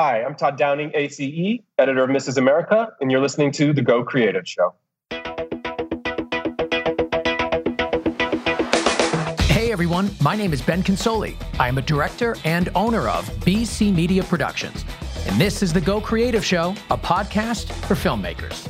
Hi, I'm Todd Downing, ACE, editor of Mrs. America, and you're listening to The Go Creative Show. Hey everyone, my name is Ben Consoli. I am a director and owner of BC Media Productions, and this is The Go Creative Show, a podcast for filmmakers.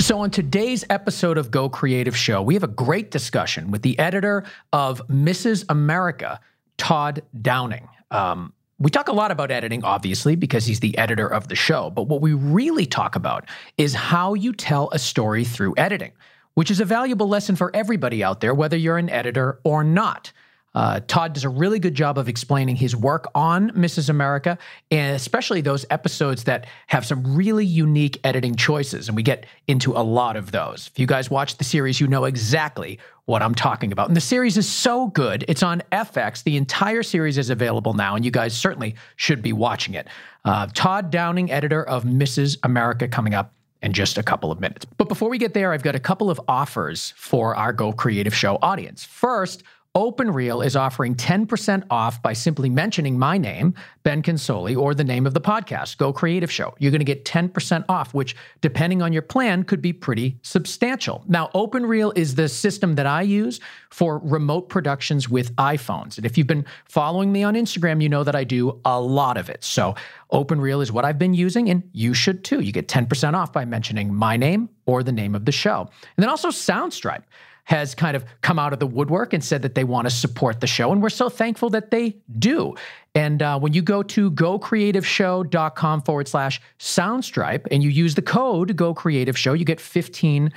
So, on today's episode of Go Creative Show, we have a great discussion with the editor of Mrs. America, Todd Downing. Um, we talk a lot about editing, obviously, because he's the editor of the show. But what we really talk about is how you tell a story through editing, which is a valuable lesson for everybody out there, whether you're an editor or not. Uh, Todd does a really good job of explaining his work on Mrs. America, and especially those episodes that have some really unique editing choices. And we get into a lot of those. If you guys watch the series, you know exactly what I'm talking about. And the series is so good. It's on FX. The entire series is available now, and you guys certainly should be watching it. Uh, Todd Downing, editor of Mrs. America, coming up in just a couple of minutes. But before we get there, I've got a couple of offers for our Go Creative Show audience. First, OpenReel is offering 10% off by simply mentioning my name, Ben Consoli, or the name of the podcast, Go Creative Show. You're going to get 10% off, which, depending on your plan, could be pretty substantial. Now, OpenReel is the system that I use for remote productions with iPhones. And if you've been following me on Instagram, you know that I do a lot of it. So, OpenReel is what I've been using, and you should too. You get 10% off by mentioning my name or the name of the show. And then also Soundstripe has kind of come out of the woodwork and said that they want to support the show. And we're so thankful that they do. And uh, when you go to gocreativeshow.com forward slash Soundstripe and you use the code Go Creative Show, you get 15%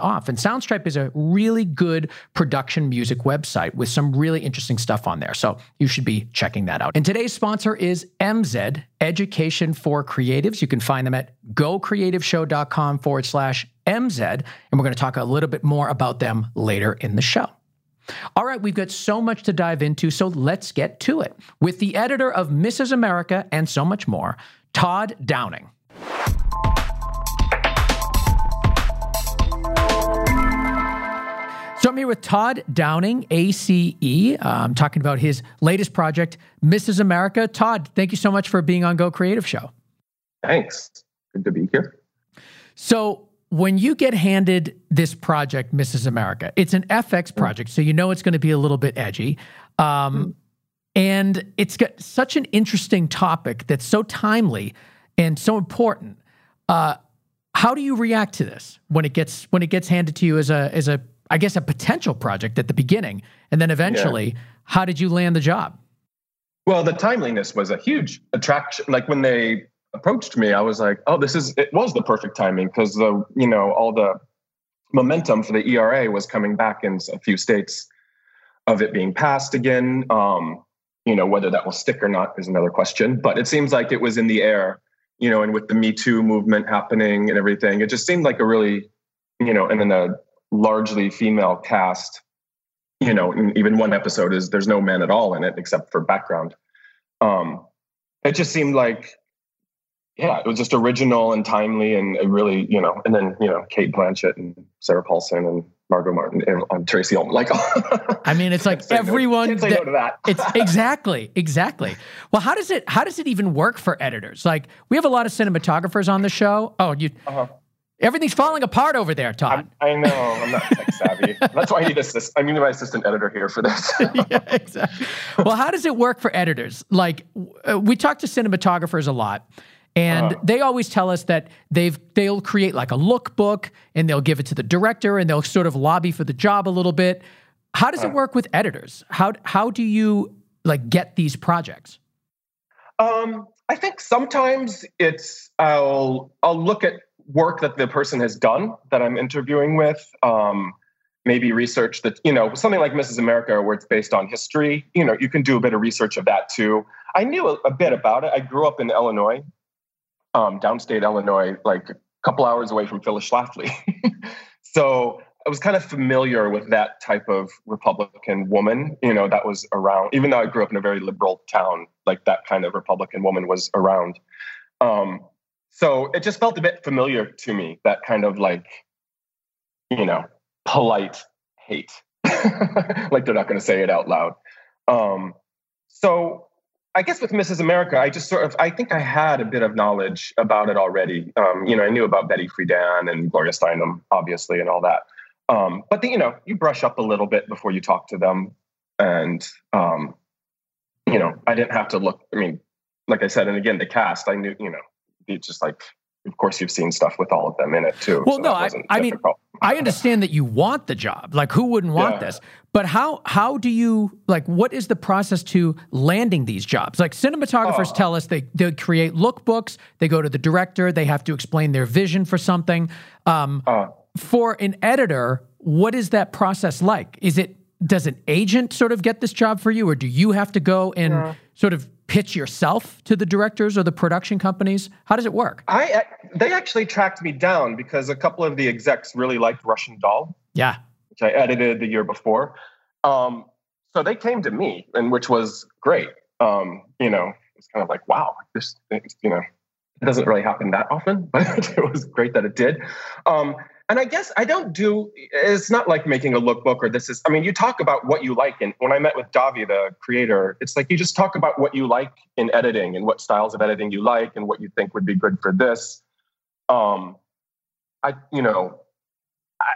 off. And Soundstripe is a really good production music website with some really interesting stuff on there. So you should be checking that out. And today's sponsor is MZed, Education for Creatives. You can find them at gocreativeshow.com forward slash MZed. And we're going to talk a little bit more about them later in the show. All right, we've got so much to dive into, so let's get to it with the editor of Mrs. America and so much more, Todd Downing. So I'm here with Todd Downing, ACE. I'm um, talking about his latest project, Mrs. America. Todd, thank you so much for being on Go Creative Show. Thanks. Good to be here. So when you get handed this project, Mrs. America, it's an FX mm. project, so you know it's going to be a little bit edgy. Um, mm. And it's got such an interesting topic that's so timely and so important. Uh, how do you react to this when it gets when it gets handed to you as a as a I guess a potential project at the beginning, and then eventually, yeah. how did you land the job? Well, the timeliness was a huge attraction. Like when they approached me, I was like, oh, this is it was the perfect timing because the you know all the momentum for the ERA was coming back in a few states of it being passed again. Um, you know whether that will stick or not is another question, but it seems like it was in the air. You know, and with the Me Too movement happening and everything, it just seemed like a really, you know, and then a largely female cast. You know, even one episode is there's no men at all in it except for background. Um, it just seemed like yeah, it was just original and timely and really, you know, and then, you know, Cate Blanchett and Sarah Paulson and Margot Martin and um, Tracey Ullman. Like, I mean, it's like everyone. No, that, no that. it's exactly, exactly. Well, how does it, how does it even work for editors? Like, we have a lot of cinematographers on the show. Oh, you, uh-huh. everything's falling apart over there, Todd. I'm, i know. I'm not tech savvy. That's why I need assist. I need my assistant editor here for this. yeah, exactly. Well, how does it work for editors? Like, we talk to cinematographers a lot and uh, they always tell us that they've they'll create like a lookbook and they'll give it to the director and they'll sort of lobby for the job a little bit. How does it work with editors? How how do you like get these projects? Um, I think sometimes it's I'll I'll look at work that the person has done that I'm interviewing with. Um, maybe research that you know something like Mrs. America, where it's based on history. You know, you can do a bit of research of that too. I knew a, a bit about it. I grew up in Illinois, um, downstate Illinois, like a couple hours away from Phyllis Schlafly. so I was kind of familiar with that type of Republican woman, you know, that was around, even though I grew up in a very liberal town, like that kind of Republican woman was around. Um, so it just felt a bit familiar to me, that kind of like, you know, polite hate. like they're not going to say it out loud. Um, so I guess with Mrs. America, I just sort of, I think I had a bit of knowledge about it already. Um, you know, I knew about Betty Friedan and Gloria Steinem, obviously, and all that. Um, but the, you know, you brush up a little bit before you talk to them, and um, you know, I didn't have to look. I mean, like I said, and again, the cast, I knew, you know, it's just like of course you've seen stuff with all of them in it too. Well, so no, I, I mean, I understand that you want the job. Like, who wouldn't want yeah. this? But how how do you like? What is the process to landing these jobs? Like, cinematographers uh, tell us they they create lookbooks. They go to the director. They have to explain their vision for something. Um, uh, for an editor, what is that process like? Is it does an agent sort of get this job for you, or do you have to go and yeah. sort of pitch yourself to the directors or the production companies? How does it work? I they actually tracked me down because a couple of the execs really liked Russian Doll. Yeah, which I edited the year before. Um, so they came to me, and which was great. Um, you know, it's kind of like, wow, this, you know, it doesn't really happen that often, but it was great that it did. Um, and I guess I don't do, it's not like making a lookbook or this is, I mean, you talk about what you like. And when I met with Dahvi, the creator, it's like you just talk about what you like in editing and what styles of editing you like and what you think would be good for this. Um, I, you know, I,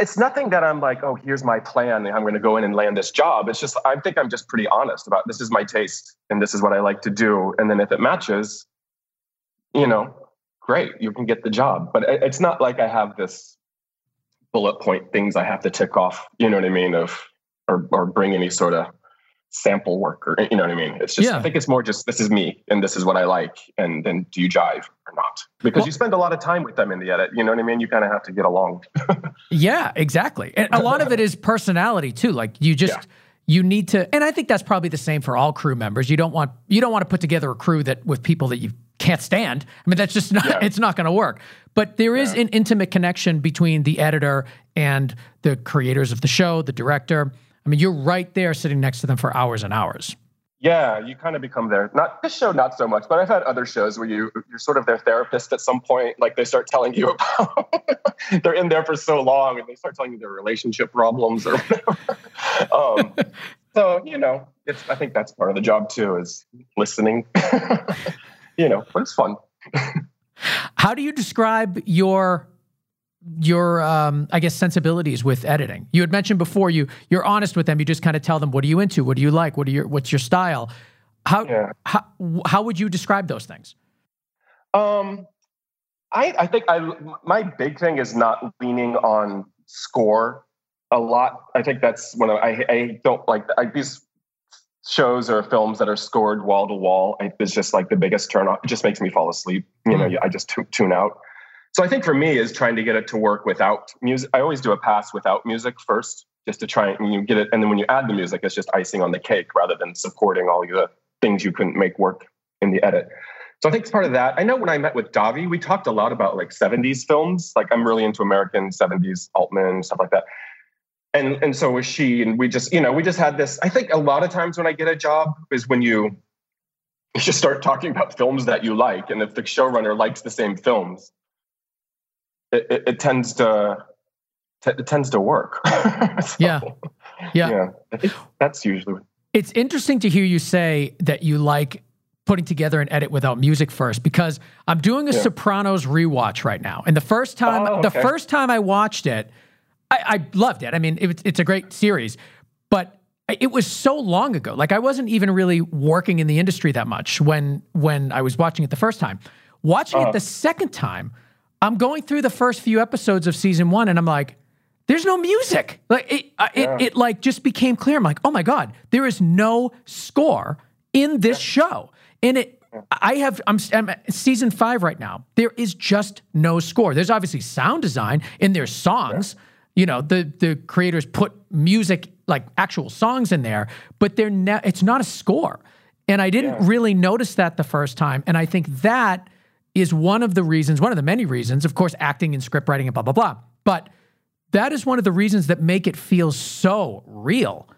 it's nothing that I'm like, oh, here's my plan. I'm going to go in and land this job. It's just, I think I'm just pretty honest about this is my taste and this is what I like to do. And then if it matches, you know, great, you can get the job. But it's not like I have this bullet point things I have to tick off, you know what I mean, of or or bring any sort of sample work or you know what I mean. It's just yeah. I think it's more just this is me and this is what I like, and then do you jive or not? Because well, you spend a lot of time with them in the edit, you know what I mean? You kind of have to get along. yeah, exactly. And a lot of it is personality too. Like you just yeah you need to and i think that's probably the same for all crew members you don't want you don't want to put together a crew that with people that you can't stand. I mean, that's just not, yeah. it's not going to work. But there is yeah. an intimate connection between the editor and the creators of the show, the director. I mean, you're right there sitting next to them for hours and hours. Yeah, you kind of become their not this show not so much, but I've had other shows where you you're sort of their therapist at some point. Like they start telling you about they're in there for so long and they start telling you their relationship problems or whatever. um, so you know, it's I think that's part of the job too is listening you know, but it's fun. How do you describe your your um, I guess sensibilities with editing? You had mentioned before you you're honest with them. You just kind of tell them what are you into, what do you like, what are your what's your style. How yeah. how how would you describe those things? Um, I I think I my big thing is not leaning on score a lot. I think that's when I I don't like I, these shows or films that are scored wall to wall is just like the biggest turn off. It just makes me fall asleep. You know, mm. I just t- tune out. So I think for me is trying to get it to work without music. I always do a pass without music first, just to try and you get it. And then when you add the music, it's just icing on the cake rather than supporting all the things you couldn't make work in the edit. So I think it's part of that. I know when I met with Dahvi, we talked a lot about like 70s films. Like I'm really into American 70s Altman, stuff like that and and so was she. And we just you know we just had this i think a lot of times when i get a job is when you you just start talking about films that you like. And if the showrunner likes the same films it, it, it tends to it tends to work. So, yeah. Yeah. yeah that's usually it's interesting to hear you say that you like putting together an edit without music first because i'm doing a yeah. sopranos rewatch right now. And the first time oh, okay. the first time i watched it I, I loved it. I mean, it, it's a great series, but it was so long ago. Like I wasn't even really working in the industry that much when when I was watching it the first time. Watching uh, it uh-huh. the second time, I'm going through the first few episodes of season one, and I'm like, "There's no music." Like it, uh, yeah. it, it like just became clear. I'm like, "Oh my god, there is no score in this yeah. show." And it, I have I'm, I'm season five right now. There is just no score. There's obviously sound design in their songs. Yeah you know the the creators put music like actual songs in there but they're ne- it's not a score. And i didn't yeah. really notice that the first time. And i think that is one of the reasons one of the many reasons of course acting and script writing and blah blah blah. But that is one of the reasons that make it feel so real.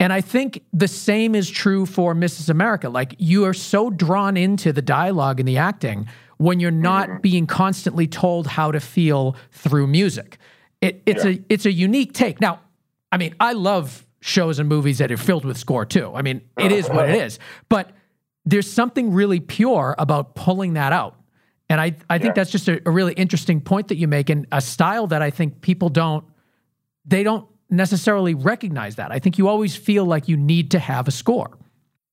And i think the same is true for mrs america. Like you are so drawn into the dialogue and the acting when you're not mm-hmm. being constantly told how to feel through music it, it's yeah. a it's a unique take. Now, I mean, I love shows and movies that are filled with score too. I mean, it is what it is. But there's something really pure about pulling that out. And I, I think Yeah. that's just a, a really interesting point that you make and a style that I think people don't, they don't necessarily recognize that. I think you always feel like you need to have a score.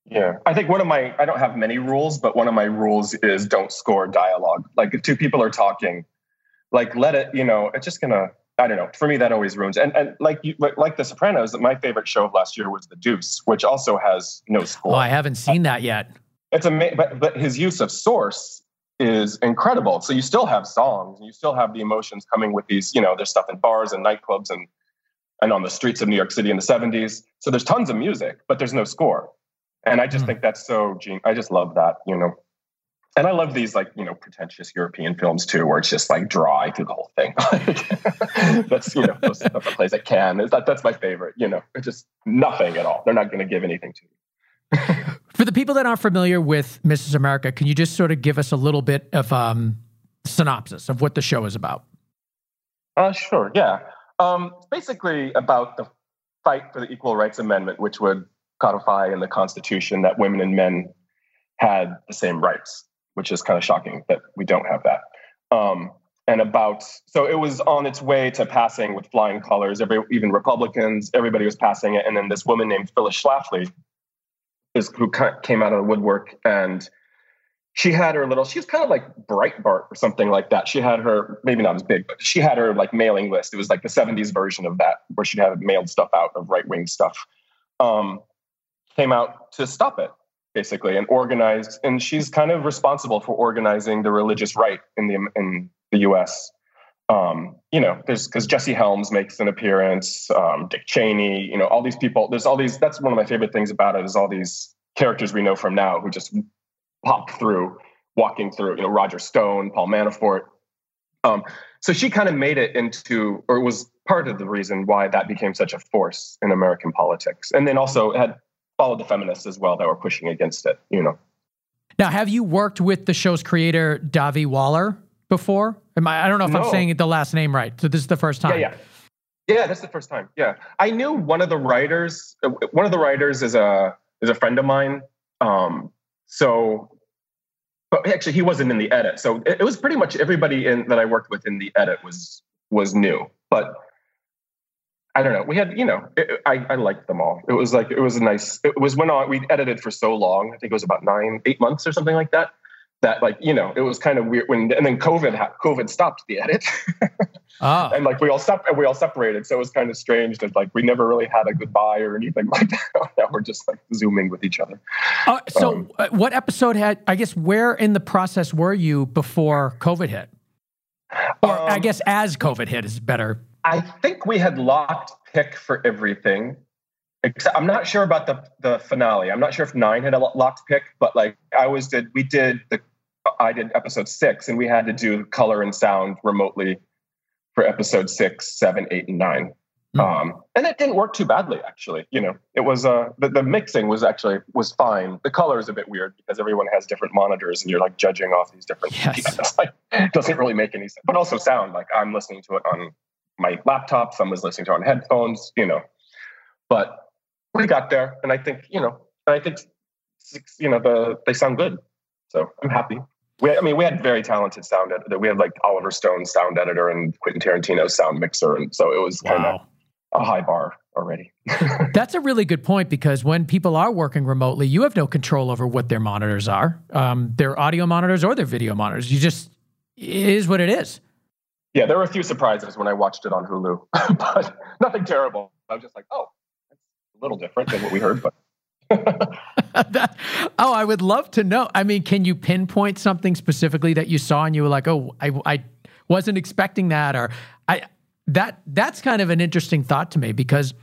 Yeah, I think one of my I don't have many rules, but one of my rules is don't score dialogue. Like if two people are talking, like let it. You know, it's just gonna. I don't know. For me, that always ruins. And and like you, like The Sopranos, my favorite show of last year was The Deuce, which also has no score. Oh, I haven't seen that yet. it's amazing, but but his use of source is incredible. So you still have songs, and you still have the emotions coming with these. You know, there's stuff in bars and nightclubs and and on the streets of New York City in the 70s. So there's tons of music, but there's no score. And I just Hmm. think that's so genius. I just love that, you know. And I love these like, you know, pretentious European films too, where it's just like dry through the whole thing. that's, you know, those stuff that plays at Cannes. That, that's my favorite, you know, it's just nothing at all. They're not going to give anything to you. For the people that aren't familiar with Mrs. America, can you just sort of give us a little bit of um, synopsis of what the show is about? Uh, sure, yeah. Um, it's basically about the fight for the Equal Rights Amendment, which would codify in the Constitution that women and men had the same rights, which is kind of shocking that we don't have that. Um, and about so it was on its way to passing with flying colors. Every even Republicans, everybody was passing it, and then this woman named Phyllis Schlafly is who came out of the woodwork and she had her little she was kind of like breitbart or something like that she had her maybe not as big but she had her like mailing list it was like the 70s version of that where she'd have mailed stuff out of right-wing stuff um, came out to stop it basically and organized and she's kind of responsible for organizing the religious right in the in the us um, you know there's because jesse helms makes an appearance um, dick cheney you know all these people there's all these that's one of my favorite things about it is all these characters we know from now who just pop through, walking through, you know, Roger Stone, Paul Manafort. Um, so she kind of made it into, or was part of the reason why that became such a force in American politics. And then also had followed the feminists as well that were pushing against it, you know. Now, have you worked with the show's creator, Dahvi Waller, before? Am I, I don't know if I'm saying the last name right. So this is the first time. Yeah, yeah. Yeah, that's the first time. Yeah. I knew one of the writers, one of the writers is a is a friend of mine. Um, so but actually he wasn't in the edit. So it, it was pretty much everybody in that I worked with in the edit was was new. But I don't know. We had, you know, it, I, I liked them all. It was like it was a nice. It was when we edited for so long. I think it was about nine, eight months or something like that. That like you know, it was kind of weird when and then COVID ha- COVID stopped the edit. Oh, and like we all sep- we all separated, so it was kind of strange that like we never really had a goodbye or anything like that. now we're just like zooming with each other. Uh, so Um, uh, what episode had, I guess, where in the process were you before COVID hit? Or I Um, guess as COVID hit is better. I think we had locked pick for everything. Except I'm not sure about the the finale. I'm not sure if nine had a locked pick, but like I was did we did the I did episode six, and we had to do color and sound remotely for episode six, seven, eight, and nine. Hmm. Um, and it didn't work too badly, actually. You know, it was uh, the, the mixing was actually was fine. The color is a bit weird because everyone has different monitors, and you're like judging off these different. Yes. Like it doesn't really make any sense. But also sound like I'm listening to it on my laptop. Someone's listening to on headphones. You know, but we got there, and I think you know, and I think you know, the they sound good. So I'm happy. We, I mean, we had very talented sound editor. We had like Oliver Stone's sound editor and Quentin Tarantino's sound mixer, and so it was kind of Wow. a high bar already. That's a really good point because when people are working remotely, you have no control over what their monitors are, um, their audio monitors or their video monitors. You just, it is what it is. Yeah, there were a few surprises when I watched it on Hulu, but nothing terrible. I was just like, oh, that's a little different than what we heard, but That- oh, I would love to know. I mean, can you pinpoint something specifically that you saw and you were like, "Oh, I, I wasn't expecting that," or I that that's kind of an interesting thought to me because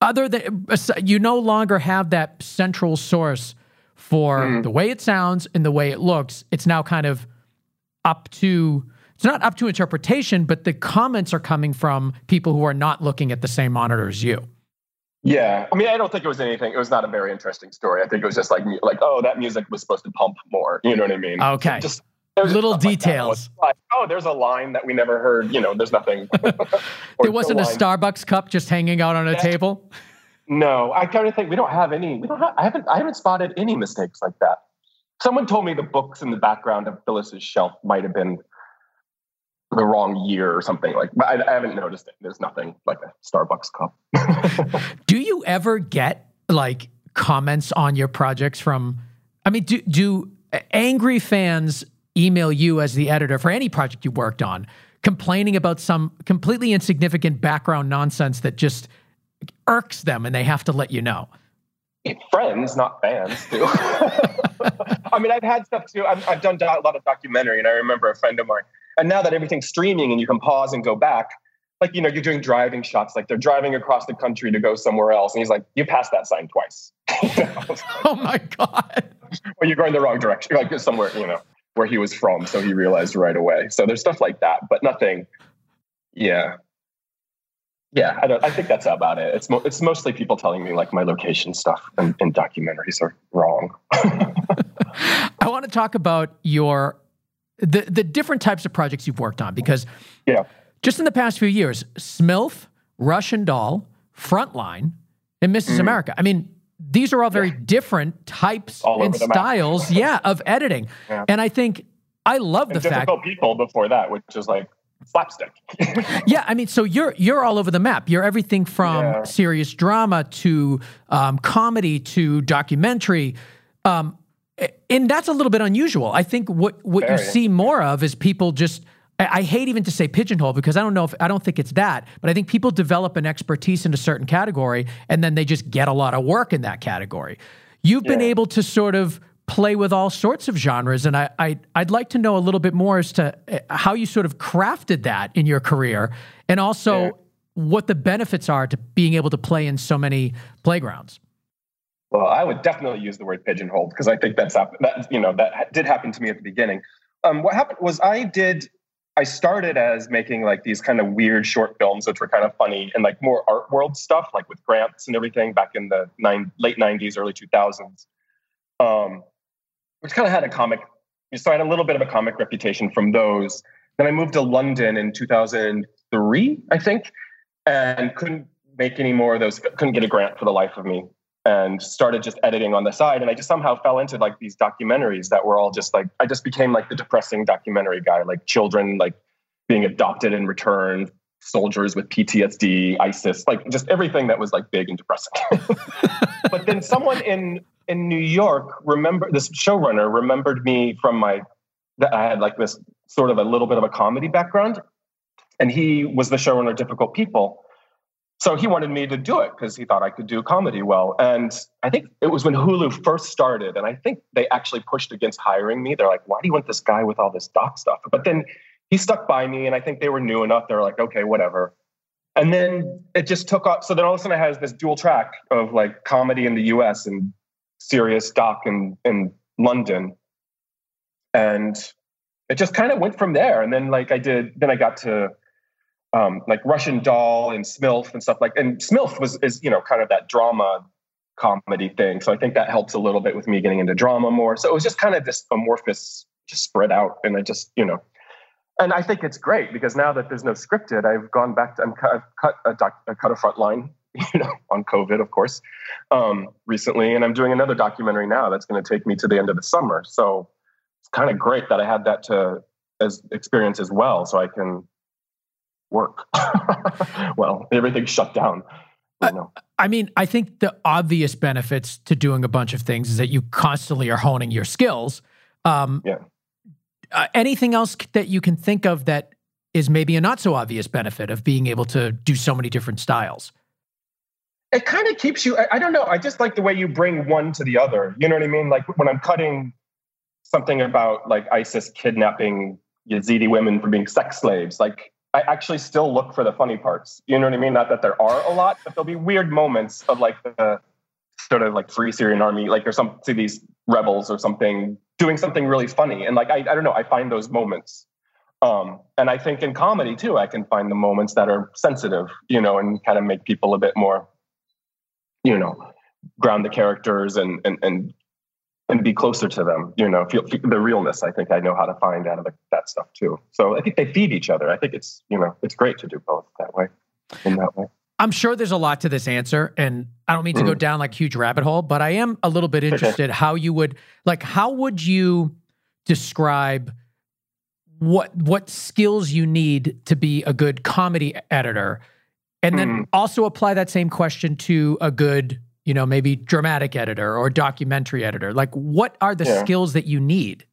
other than you no longer have that central source for mm. the way it sounds and the way it looks. It's now kind of up to it's not up to interpretation, but the comments are coming from people who are not looking at the same monitor as you. yeah, I mean, I don't think it was anything. It was not a very interesting story. I think it was just like, like, oh, that music was supposed to pump more. You know what I mean? Okay. Just just Little details. Like, oh, there's a line that we never heard. You know, there's nothing. There wasn't a line- Starbucks cup just hanging out on a Yeah. table. No, I kind of think we don't have any. We don't have. I haven't. I haven't spotted any mistakes like that. Someone told me the books in the background of Phyllis's shelf might have been the wrong year or something like. But I, I haven't noticed it. There's nothing like a Starbucks cup. do you ever get like comments on your projects from? I mean, do do angry fans email you as the editor for any project you worked on, complaining about some completely insignificant background nonsense that just irks them and they have to let you know? Friends, not fans, too. I mean, I've had stuff too. I've, I've done a lot of documentary, and I remember a friend of mine. And now that everything's streaming and you can pause and go back, like you know, you're doing driving shots, like they're driving across the country to go somewhere else, and he's like, "You passed that sign twice." oh my god! or you're going the wrong direction, like somewhere, you know, where he was from, so he realized right away. So there's stuff like that, but nothing. Yeah, yeah, I don't. I think that's about it. It's mo- it's mostly people telling me like my location stuff and, and documentaries are wrong. I want to talk about your the the different types of projects you've worked on because yeah, just in the past few years, Smilf, Russian Doll, Frontline, and Mrs. Mm. America. I mean, these are all very yeah. different types all and styles, yeah, of editing. Yeah. And I think I love and the difficult fact people before that, which is like slapstick. yeah, I mean, so you're you're all over the map. You're everything from yeah. serious drama to um, comedy to documentary, um, and that's a little bit unusual. I think what what you see more of is people just. I, I hate even to say pigeonhole because I don't know if I don't think it's that, but I think people develop an expertise in a certain category and then they just get a lot of work in that category. You've yeah. been able to sort of play with all sorts of genres. And I, I, would like to know a little bit more as to eh, how you sort of crafted that in your career and also what the benefits are to being able to play in so many playgrounds. Well, I would definitely use the word pigeonhole because I think that's that you know that did happen to me at the beginning. Um, what happened was I did I started as making like these kind of weird short films, which were kind of funny and like more art world stuff, like with grants and everything back in the nine, late '90s, early 2000s. Um, which kind of had a comic. So I had a little bit of a comic reputation from those. Then I moved to London in 2003, I think, and couldn't make any more of those. Couldn't get a grant for the life of me, and started just editing on the side. And I just somehow fell into like these documentaries that were all just like I just became like the depressing documentary guy, like children like being adopted and returned, soldiers with PTSD, ISIS, like just everything that was like big and depressing. but then someone in in New York remember this showrunner remembered me from my that I had like this sort of a little bit of a comedy background, and he was the showrunner of Difficult People. So he wanted me to do it because he thought I could do comedy well. And I think it was when Hulu first started, and I think they actually pushed against hiring me. They're like, "Why do you want this guy with all this doc stuff?" But then he stuck by me, and I think they were new enough. They're like, "Okay, whatever." And then it just took off. So then all of a sudden, I had this dual track of like comedy in the U.S. and serious doc in in London, and it just kind of went from there. And then like I did, then I got to um, like Russian Doll and Smilf and stuff like. And Smilf was is you know kind of that drama comedy thing. So I think that helps a little bit with me getting into drama more. So it was just kind of this amorphous, just spread out, and I just you know. And I think it's great because now that there's no scripted, I've gone back to i have cut a, doc, cut a front line you know, on COVID, of course, um, recently. And I'm doing another documentary now that's going to take me to the end of the summer. So it's kind of great that I had that to as experience as well, so I can work. well, everything's shut down. You know. I mean, I think the obvious benefits to doing a bunch of things is that you constantly are honing your skills. Um, yeah. Uh, anything else that you can think of that is maybe a not so obvious benefit of being able to do so many different styles? it kind of keeps you I, I, don't know i just like the way you bring one to the other you know what i mean like when i'm cutting something about like isis kidnapping yazidi women for being sex slaves like i actually still look for the funny parts. You know what i mean? Not that there are a lot but there'll be weird moments of like the sort of like free syrian army like there's some to these rebels or something doing something really funny. And like I, I don't know i find those moments. Um, and i think in comedy too i can find the moments that are sensitive you know and kind of make people a bit more you know ground the characters and and and and be closer to them you know feel, feel the realness i think i know how to find out of the, that stuff too. So i think they feed each other. I think it's you know it's great to do both that way in that way. I'm sure there's a lot to this answer, and I don't mean to mm. go down like huge rabbit hole, but I am a little bit interested how you would like how would you describe what what skills you need to be a good comedy editor, and then mm. also apply that same question to a good you know maybe dramatic editor or documentary editor. Like, what are the yeah. skills that you need?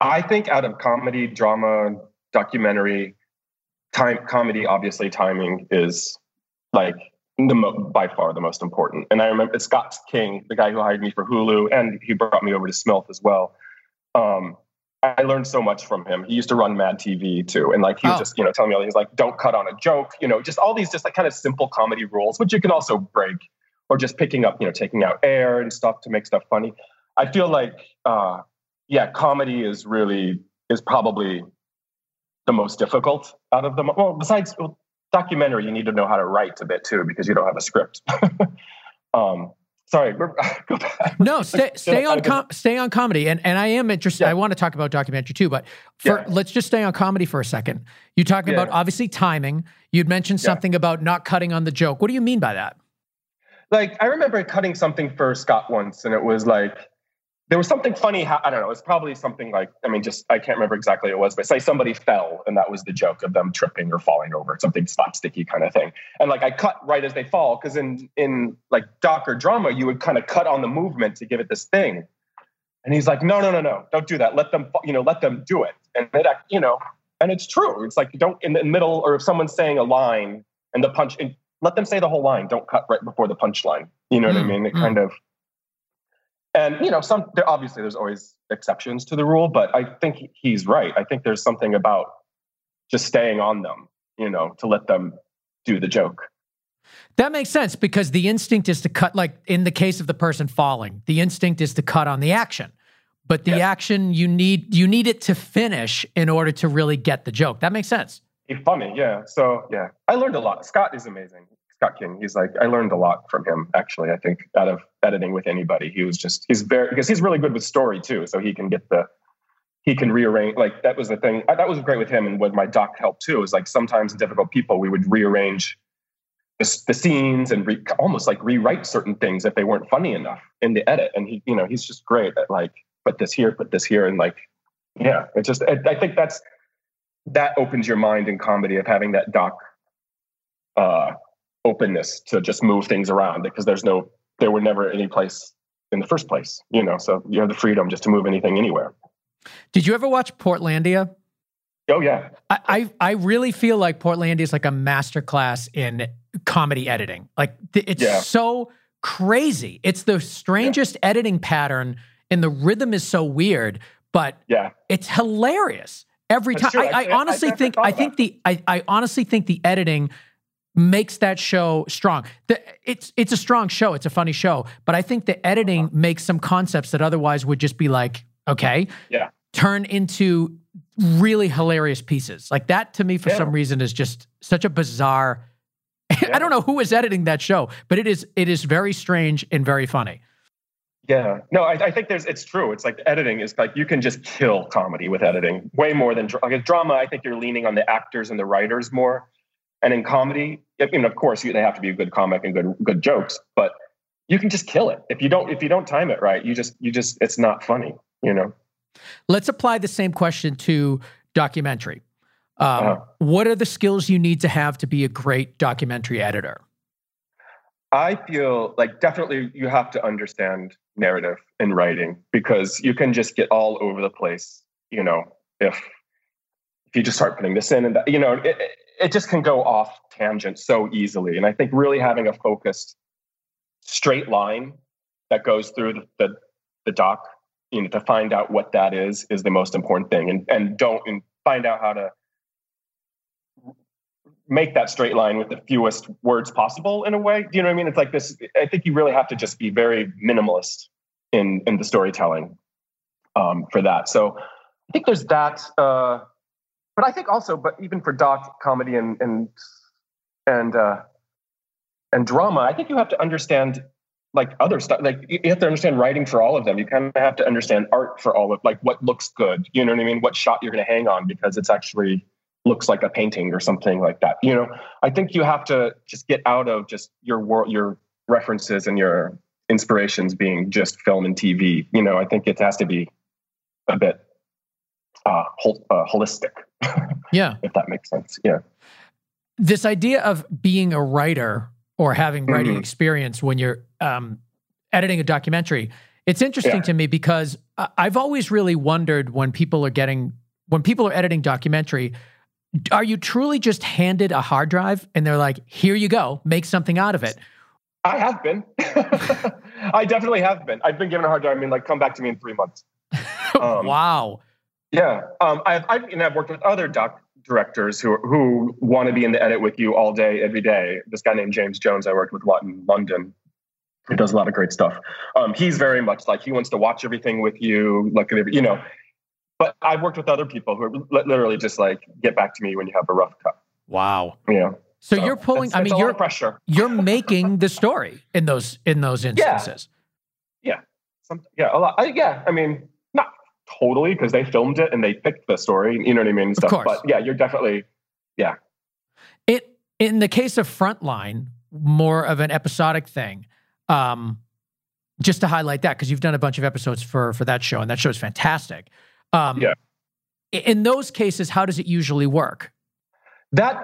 I think out of comedy, drama, documentary, time comedy, obviously timing is like the mo- by far the most important. And I remember Scott King, the guy who hired me for Hulu, and he brought me over to Smilf as well. Um, I learned so much from him. He used to run Mad TV too, and like he was oh. just you know telling me all these like don't cut on a joke, you know, just all these just like kind of simple comedy rules, which you can also break, or just picking up you know taking out air and stuff to make stuff funny. I feel like uh, yeah, comedy is really is probably the most difficult out of them. Well, besides well, documentary, you need to know how to write a bit too because you don't have a script. um, sorry go back no stay, stay on com- stay on comedy and and i am interested yeah. i want to talk about documentary too but for yeah. let's just stay on comedy for a second you're talking yeah. about obviously timing you'd mentioned something about not cutting on the joke what do you mean by that like i remember cutting something for scott once and it was like there was something funny. I don't know. It's probably something like I mean, just I can't remember exactly what it was, but say somebody fell, and that was the joke of them tripping or falling over, something slapsticky kind of thing. And like I cut right as they fall because in in like doc or drama, you would kind of cut on the movement to give it this thing. And he's like, no, no, no, no, don't do that. Let them, you know, let them do it. And it, you know, and it's true. It's like don't in the middle, or if someone's saying a line and the punch, and let them say the whole line. Don't cut right before the punchline. You know what mm, I mean? It mm. kind of and you know some there obviously there's always exceptions to the rule but i think he's right i think there's something about just staying on them you know to let them do the joke that makes sense because the instinct is to cut like in the case of the person falling the instinct is to cut on the action but the yeah. action you need you need it to finish in order to really get the joke that makes sense funny yeah so yeah i learned a lot scott is amazing Scott King. He's like, I learned a lot from him, actually, I think, out of editing with anybody. He was just, he's very, because he's really good with story too. So he can get the, he can rearrange. Like that was the thing. That was great with him. And with my doc help too, is like sometimes difficult people, we would rearrange the, the scenes and re, almost like rewrite certain things if they weren't funny enough in the edit. And he, you know, he's just great at like, put this here, put this here. And like, yeah, it just, I, I think that's, that opens your mind in comedy of having that doc uh, openness to just move things around because there's no there were never any place in the first place you know so you have the freedom just to move anything anywhere. Did you ever watch portlandia? Oh yeah. I i, I really feel like portlandia is like a master class in comedy editing. Like it's yeah. so crazy. It's the strangest yeah. editing pattern and the rhythm is so weird but yeah. it's hilarious every time I, I, I, honestly think i think the I, I honestly think the editing makes that show strong. The, it's it's a strong show. It's a funny show, but I think the editing uh-huh. makes some concepts that otherwise would just be like, okay, yeah, turn into really hilarious pieces. Like that to me, for yeah. some reason, is just such a bizarre. Yeah. I don't know who is editing that show, but it is it is very strange and very funny. Yeah, no, I, I, think there's. It's true. It's like editing is like you can just kill comedy with editing way more than like drama. I think you're leaning on the actors and the writers more. And in comedy, I mean, of course, they have to be a good comic and good good jokes, but you can just kill it if you don't if you don't time it right. You just you just it's not funny, you know. Let's apply the same question to documentary. Um, uh-huh. What are the skills you need to have to be a great documentary editor? I feel like definitely you have to understand narrative in writing because you can just get all over the place. You know, if if you just start putting this in and that, you know, it, it just can go off tangent so easily. And I think really having a focused straight line that goes through the, the, the doc, you know, to find out what that is, is the most important thing. And, and don't and find out how to make that straight line with the fewest words possible in a way. Do you know what I mean? It's like this, I think you really have to just be very minimalist in, in the storytelling um, for that. So I think there's that, uh, but I think also, but even for doc comedy and and and uh, and drama, I think you have to understand like other stuff. Like you have to understand writing for all of them. You kind of have to understand art for all of like what looks good. You know what I mean? What shot you're going to hang on because it's actually looks like a painting or something like that. You know, I think you have to just get out of just your world, your references and your inspirations being just film and TV. You know, I think it has to be a bit uh, hol- uh, holistic. Yeah. if that makes sense. Yeah. This idea of being a writer or having writing Mhm. experience when you're um, editing a documentary, it's interesting Yeah. to me because I- I've always really wondered when people are getting, when people are editing documentary, are you truly just handed a hard drive and they're like, here you go, make something out of it? I have been. I definitely have been. I've been given a hard drive. I mean, like, come back to me in three months. Um, wow. Yeah, um, I've I've, know, I've worked with other doc directors who who want to be in the edit with you all day, every day. This guy named James Jones, I worked with a lot in London. He does a lot of great stuff. Um, he's very much like he wants to watch everything with you, look at every, you know. But I've worked with other people who are literally just like get back to me when you have a rough cut. Wow. You know, So, you're pulling, it's- I it's mean, a you're, of pressure. you're making the story in those, in those instances. Some, yeah, a lot. I, yeah, I mean, not totally because they filmed it and they picked the story. You know what I mean? and Stuff. course. But yeah, you're definitely Yeah. It in the case of Frontline, more of an episodic thing. Um, just to highlight that because you've done a bunch of episodes for for that show, and that show is fantastic. Um, Yeah. In those cases, how does it usually work? That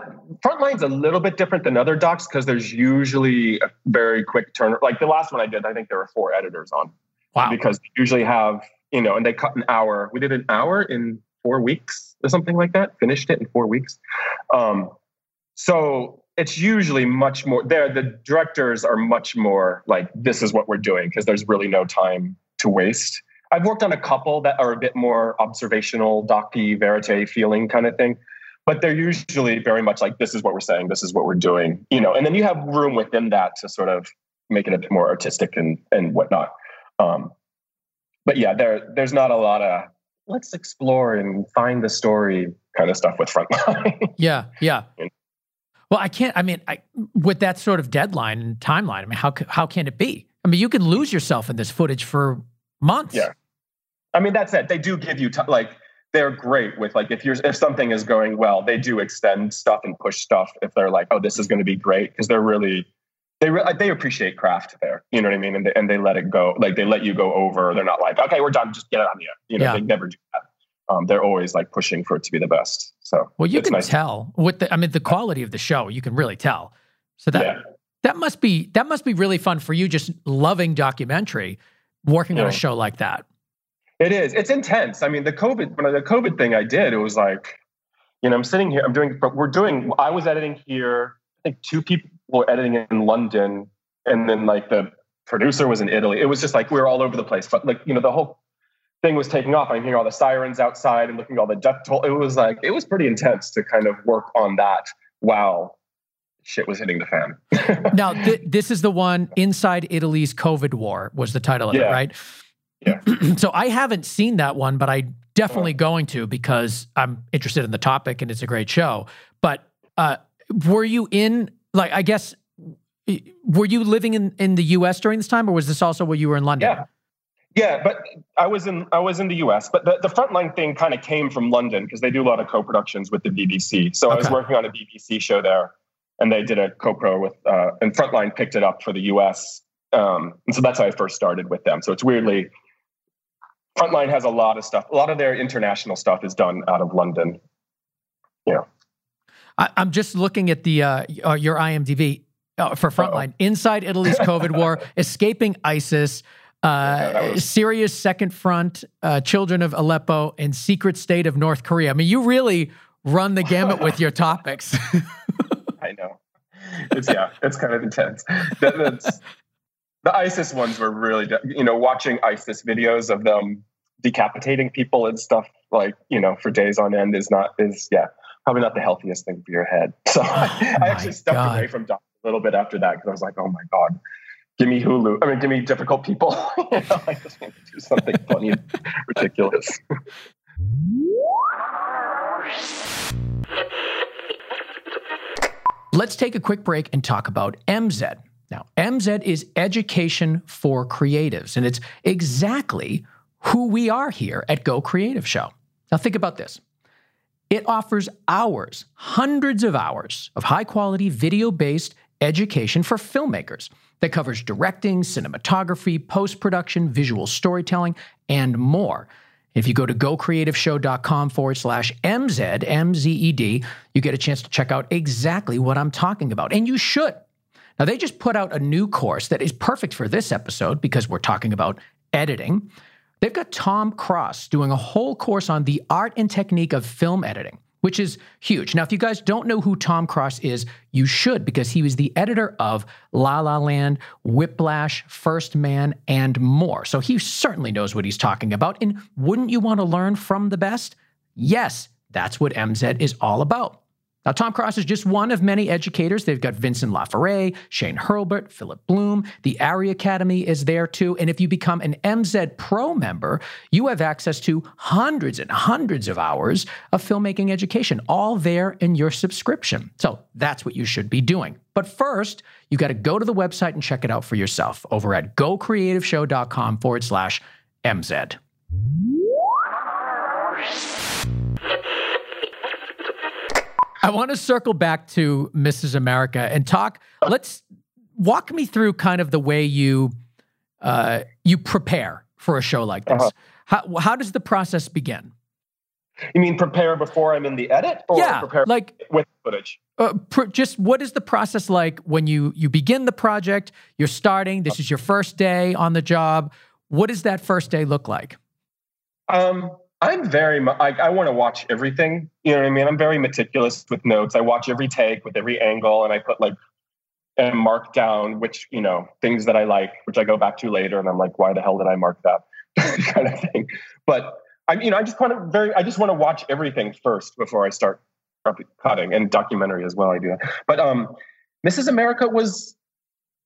frontline's a little bit different than other docs because there's usually a very quick turn. Like the last one I did, I think there were four editors on Wow. because they usually have, you know, and they cut an hour. We did an hour in four weeks or something like that. Finished it in four weeks. Um, so it's usually much more. There, the directors are much more like this is what we're doing because there's really no time to waste. I've worked on a couple that are a bit more observational, docu verite feeling kind of thing but they're usually very much like this is what we're saying this is what we're doing you know and then you have room within that to sort of make it a bit more artistic and and whatnot um but yeah there there's not a lot of let's explore and find the story kind of stuff with frontline Yeah, yeah. Well, I can't. I mean, I, with that sort of deadline and timeline, I mean, how how can it be? I mean, you can lose yourself in this footage for months. Yeah. I mean that's it they do give you t- like they're great with like if you're if something is going well they do extend stuff and push stuff if they're like oh this is going to be great because they're really they re- they appreciate craft there you know what i mean and they, and they let it go like they let you go over they're not like okay we're done just get it on the air you know Yeah. they never do that um, they're always like pushing for it to be the best so Well, you can nice. tell with the. I mean, the quality of the show, you can really tell. So that yeah that must be that must be really fun for you. Just loving documentary, working on a show like that. It is. It's intense. I mean, the COVID when the COVID thing I did, it was like, you know, I'm sitting here, I'm doing, but we're doing. I was editing here. I think two people were editing in London, and then like the producer was in Italy. It was just like we were all over the place. But like, you know, the whole thing was taking off. I'm hearing all the sirens outside and looking at all the death toll. It was like it was pretty intense to kind of work on that while shit was hitting the fan. Now, th- this is the one inside Italy's COVID war was the title of it, right? Yeah. so I haven't seen that one, but I definitely going to because I'm interested in the topic and it's a great show. But uh, were you in like I guess were you living in in the U.S. during this time, or was this also where you were in London? Yeah. Yeah, but I was in I was in the US, but the, the frontline thing kind of came from London because they do a lot of co-productions with the BBC. So I was working on a BBC show there, and they did a co-pro with uh, and Frontline picked it up for the US, um, and so that's how I first started with them. So it's weirdly Frontline has a lot of stuff. A lot of their international stuff is done out of London. I, I'm just looking at the uh, uh, your IMDb uh, for Frontline. Inside Italy's COVID war, escaping ISIS, Yeah, uh, was- Syria's second front, uh, children of Aleppo, and secret state of North Korea. I mean, you really run the gamut with your topics. I know. It's yeah, it's kind of intense. That, that's, the ISIS ones were really, de- you know, watching ISIS videos of them decapitating people and stuff like, you know, for days on end is not is yeah, probably not the healthiest thing for your head. So I oh my actually stepped God. away from doc a little bit after that because I was like, oh my god, give me Hulu. I mean, give me difficult people. you know, I just want to do something funny and ridiculous. Let's take a quick break and talk about MZed. Now, MZed is education for creatives, and it's exactly who we are here at Go Creative Show. Now, think about this It offers hours, hundreds of hours of high quality video based education for filmmakers that covers directing, cinematography, post production, visual storytelling, and more. If you go to gocreativeshow.com forward slash MZed, M-Z-E-D, you get a chance to check out exactly what I'm talking about. And you should. Now, they just put out a new course that is perfect for this episode because we're talking about editing. They've got Tom Cross doing a whole course on the art and technique of film editing which is huge. Now, if you guys don't know who Tom Cross is, you should because he was the editor of La La Land, Whiplash, First Man, and more. So he certainly knows what he's talking about. And wouldn't you want to learn from the best? Yes, that's what MZed is all about. Now, Tom Cross is just one of many educators. They've got Vincent Laforet, Shane Hurlbut, Philip Bloom. The ARRI Academy is there too. And if you become an MZed Pro member, you have access to hundreds and hundreds of hours of filmmaking education, all there in your subscription. So that's what you should be doing. But first, you got to go to the website and check it out for yourself over at gocreativeshow.com forward slash MZed. I want to circle back to Mrs. America and talk. Let's walk me through kind of the way you uh, you prepare for a show like this. Uh-huh. How how does the process begin? You mean prepare before I'm in the edit, or yeah, prepare like with footage? Uh, pr- just what is the process like when you you begin the project? You're starting. This is your first day on the job. What does that first day look like? Um, I'm very, I, I want to watch everything. You know what I mean? I'm very meticulous with notes. I watch every take with every angle, and I put like and mark down which you know things that I like, which I go back to later, and I'm like, why the hell did I mark that kind of thing? But I, you know, I just want to very, I just want to watch everything first before I start cutting, and documentary as well. I do that. But um, Mrs. America was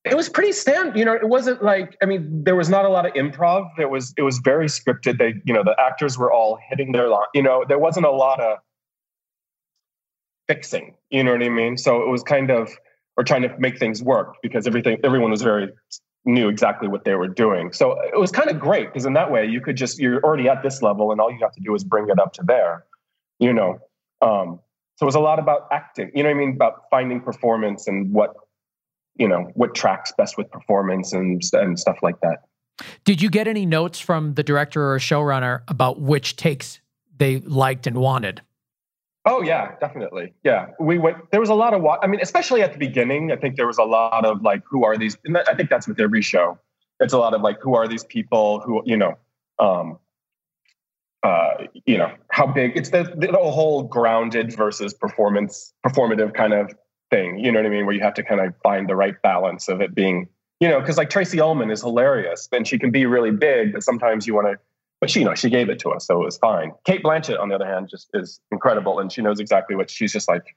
it was pretty stand you know it wasn't like i mean there was not a lot of improv. It was it was very scripted. They you know the actors were all hitting their line you know there wasn't a lot of fixing you know what i mean? So it was kind of or trying to make things work because everything everyone was very knew exactly what they were doing. So it was kind of great because in that way you could just you're already at this level and all you have to do is bring it up to there you know? Um so it was a lot about acting you know what i mean? About finding performance and what you know what tracks best with performance and and stuff like that. Did you get any notes from the director or showrunner about which takes they liked and wanted? Oh yeah, definitely. Yeah, we went. There was a lot of. I mean, especially at the beginning, I think there was a lot of like, who are these? And I think that's with every show. It's a lot of like, who are these people? Who you know, um, uh, you know, how big? It's the, the whole grounded versus performance, performative kind of thing. You know what I mean? Where you have to kind of find the right balance of it being, you know, because like Tracey Ullman is hilarious and she can be really big, but sometimes you want to. But she, you know, she gave it to us, so it was fine. Cate Blanchett, on the other hand, just is incredible, and she knows exactly what she's just like.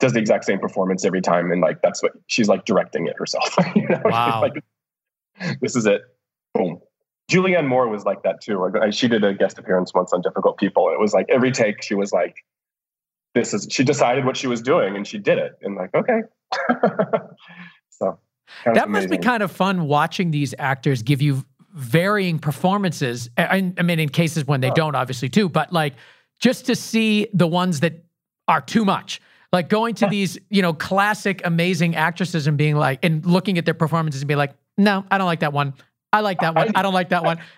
Does the exact same performance every time, and like that's what she's like directing it herself. you know? Wow. Like, this is it. Boom. Julianne Moore was like that too. She did a guest appearance once on Difficult People. It was like every take she was like, this is she decided what she was doing and she did it and like okay. So that must be kind of fun watching these actors give you varying performances I, I, mean in cases when they oh. don't obviously too but like just to see the ones that are too much. Like going to these you know classic amazing actresses and being like and looking at their performances and be like no i don't like that one. I like that one. I, I don't like that one.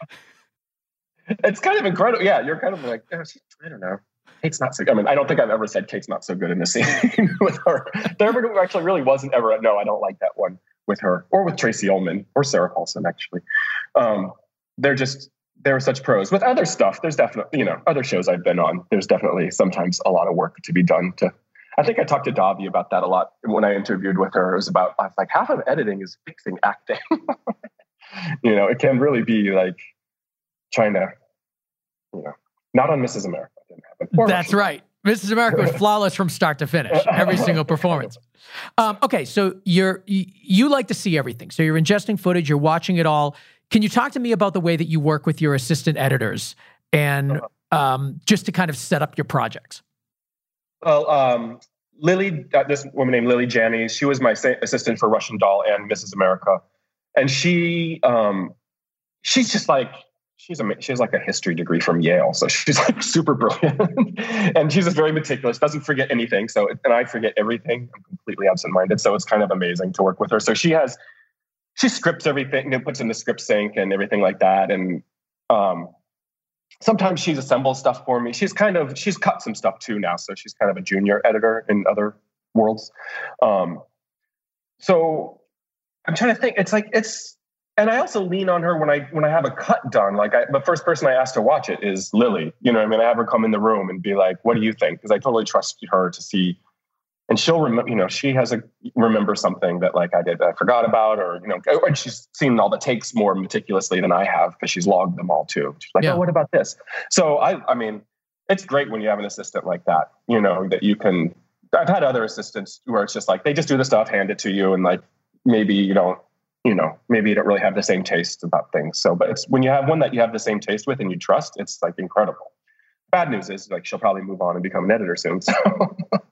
It's kind of incredible yeah you're kind of like oh, i don't know Cate's not so. good. I mean, I don't think I've ever said Cate's not so good in the scene with her. There actually really wasn't ever. A, No, I don't like that one with her or with Tracey Ullman or Sarah Paulson. Actually, um, they're just they're such pros. With other stuff, there's definitely you know other shows I've been on. There's definitely sometimes a lot of work to be done. To I think I talked to Dahvi about that a lot when I interviewed with her. It was about I was like half of editing is fixing acting. you know, it can really be like trying to you know not on Mrs. America didn't happen. That's right. Mrs. America was flawless from start to finish, every single performance. Um, okay, so you're you, you like to see everything. So you're ingesting footage, you're watching it all. Can you talk to me about the way that you work with your assistant editors and uh-huh. um, just to kind of set up your projects? Well, um, Lily, uh, this woman named Lily Janney, she was my assistant for Russian Doll and Mrs. America, and she um, she's just like she's a she has like a history degree from Yale, so she's like super brilliant, and she's just very meticulous. Doesn't forget anything. So and I forget everything. I'm completely absent-minded, so it's kind of amazing to work with her. So she has she scripts everything, and puts in the script sync and everything like that, and um, sometimes she's assembled stuff for me. She's kind of she's cut some stuff too now, so she's kind of a junior editor in other worlds. Um, so I'm trying to think. It's like it's and I also lean on her when I when I have a cut done. Like I, the first person I ask to watch it is Lily. You know, I mean, I have her come in the room and be like, "What do you think?" Because I totally trust her to see, and she'll remember. You know, she has a remember something that like I did I forgot about, or you know, and she's seen all the takes more meticulously than I have because she's logged them all too. She's like, oh, yeah. "Oh, what about this?" So I, I mean, it's great when you have an assistant like that. You know, that you can. I've had other assistants where it's just like they just do the stuff, hand it to you, and like maybe you don't you know, maybe you don't really have the same taste about things. So, but it's when you have one that you have the same taste with and you trust, it's like incredible. Bad news is like she'll probably move on and become an editor soon.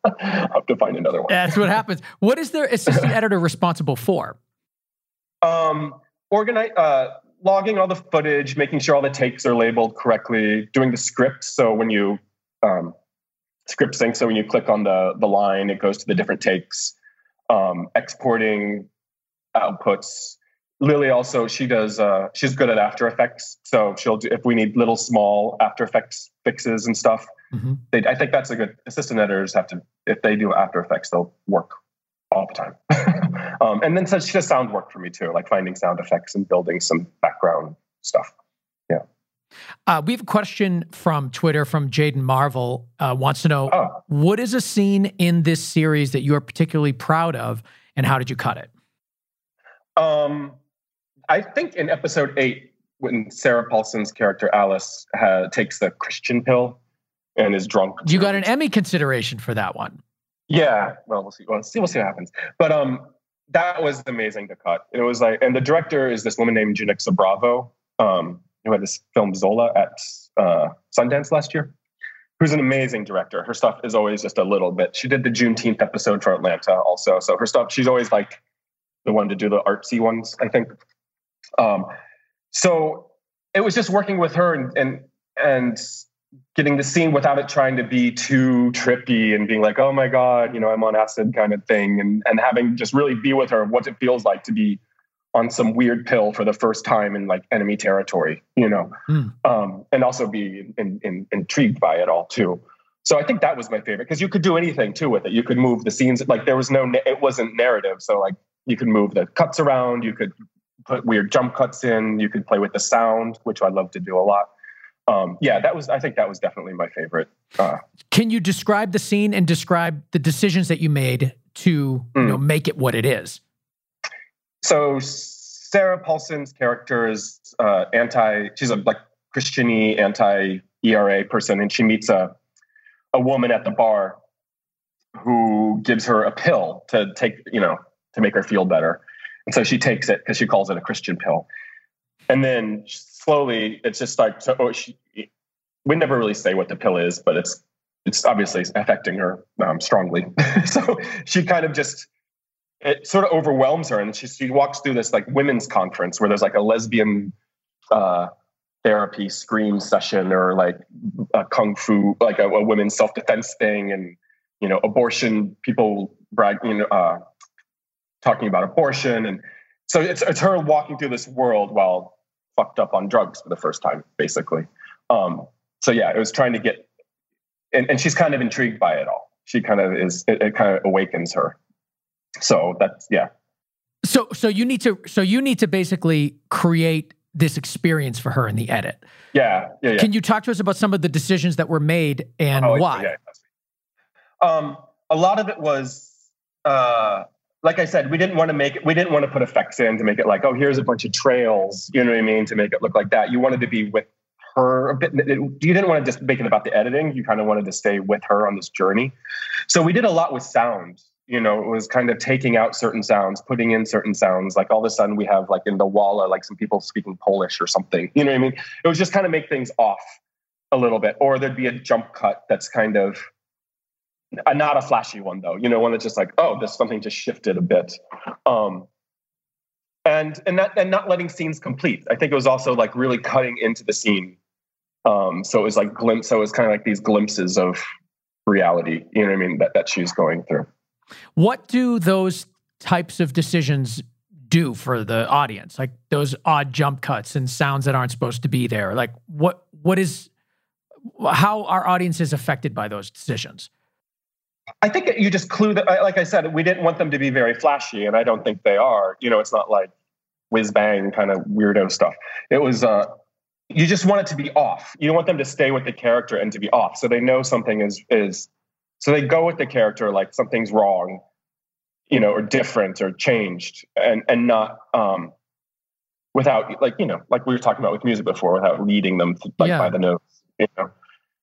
So I'll have to find another one. That's what happens. What is their assistant editor responsible for? Um, organize, uh, logging all the footage, making sure all the takes are labeled correctly, doing the script. So when you um, script sync, so when you click on the the line, it goes to the different takes. Um, exporting outputs. Lily also she does uh, she's good at After Effects, so she'll do if we need little small After Effects fixes and stuff. Mm-hmm. They, I think that's a good assistant editors have to if they do After Effects they'll work all the time. um, and then so she does sound work for me too, like finding sound effects and building some background stuff. Yeah. Uh, we have a question from Twitter from Jaden Marvel. Uh, wants to know oh. what is a scene in this series that you are particularly proud of, and how did you cut it? Um, I think in episode eight, when Sarah Paulson's character Alice takes the Christian pill and is drunk. You got an Emmy consideration for that one. Yeah, well, we'll see. We'll see. We'll see what happens. But um, that was amazing to cut. It was like, and the director is this woman named Janicza Bravo, um, who had this film Zola at uh, Sundance last year. Who's an amazing director. Her stuff is always just a little bit. She did the Juneteenth episode for Atlanta also, so her stuff. She's always like the one to do the artsy ones, I think. Um, so it was just working with her and and and getting the scene without it trying to be too trippy and being like, oh my God, you know, I'm on acid kind of thing. And and having just really be with her what it feels like to be on some weird pill for the first time in like enemy territory, you know, mm. um, and also be in, in, intrigued by it all too. So I think that was my favorite because you could do anything too with it. You could move the scenes like there was no, it wasn't narrative. So like you can move the cuts around. You could put weird jump cuts in. You could play with the sound, which I love to do a lot. Um, yeah, that was. I think that was definitely my favorite. Uh, can you describe the scene and describe the decisions that you made to mm. you know make it what it is? So Sarah Paulson's character is uh, anti. She's a like Christiany anti ERA person, and she meets a a woman at the bar who gives her a pill to take. You know, to make her feel better. And so she takes it because she calls it a Christian pill. And then slowly, it's just like. Oh, she, we never really say what the pill is, but it's it's obviously affecting her um, strongly. so she kind of just it sort of overwhelms her, and she she walks through this like women's conference where there's like a lesbian uh, therapy scream session or like a kung fu, like a, a women's self defense thing, and you know abortion people brag, you know. Uh, talking about abortion. And so it's, it's her walking through this world while fucked up on drugs for the first time, basically. Um, so yeah, it was trying to get, and, and she's kind of intrigued by it all. She kind of is, it, it kind of awakens her. So that's, yeah. So, so you need to, so you need to basically create this experience for her in the edit. Yeah, yeah, yeah. Can you talk to us about some of the decisions that were made and oh, why? Yeah, um, a lot of it was uh, like I said, we didn't want to make it, we didn't want to put effects in to make it like, oh, here's a bunch of trails, you know what I mean, to make it look like that. You wanted to be with her a bit. You didn't want to just make it about the editing. You kind of wanted to stay with her on this journey. So we did a lot with sound. You know, it was kind of taking out certain sounds, putting in certain sounds. Like all of a sudden, we have like in the walla, like some people speaking Polish or something. You know what I mean? It was just kind of make things off a little bit, or there'd be a jump cut that's kind of a, not a flashy one though you know one that's just like oh this something just shifted a bit um, and and that and not letting scenes complete. I think it was also like really cutting into the scene. Um, so it was like glimpse. So it was kind of like these glimpses of reality. You know what I mean? That that she's going through. What do those types of decisions do for the audience? Like those odd jump cuts and sounds that aren't supposed to be there. Like what what is how are audiences affected by those decisions? I think you just clue that, like I said, we didn't want them to be very flashy, and I don't think they are. You know, it's not like whiz bang kind of weirdo stuff. It was, uh, you just want it to be off. You don't want them to stay with the character and to be off. So they know something is, is, so they go with the character like something's wrong, you know, or different or changed and, and not, um, without like, you know, like we were talking about with music before, without leading them to, like yeah. by the nose, you know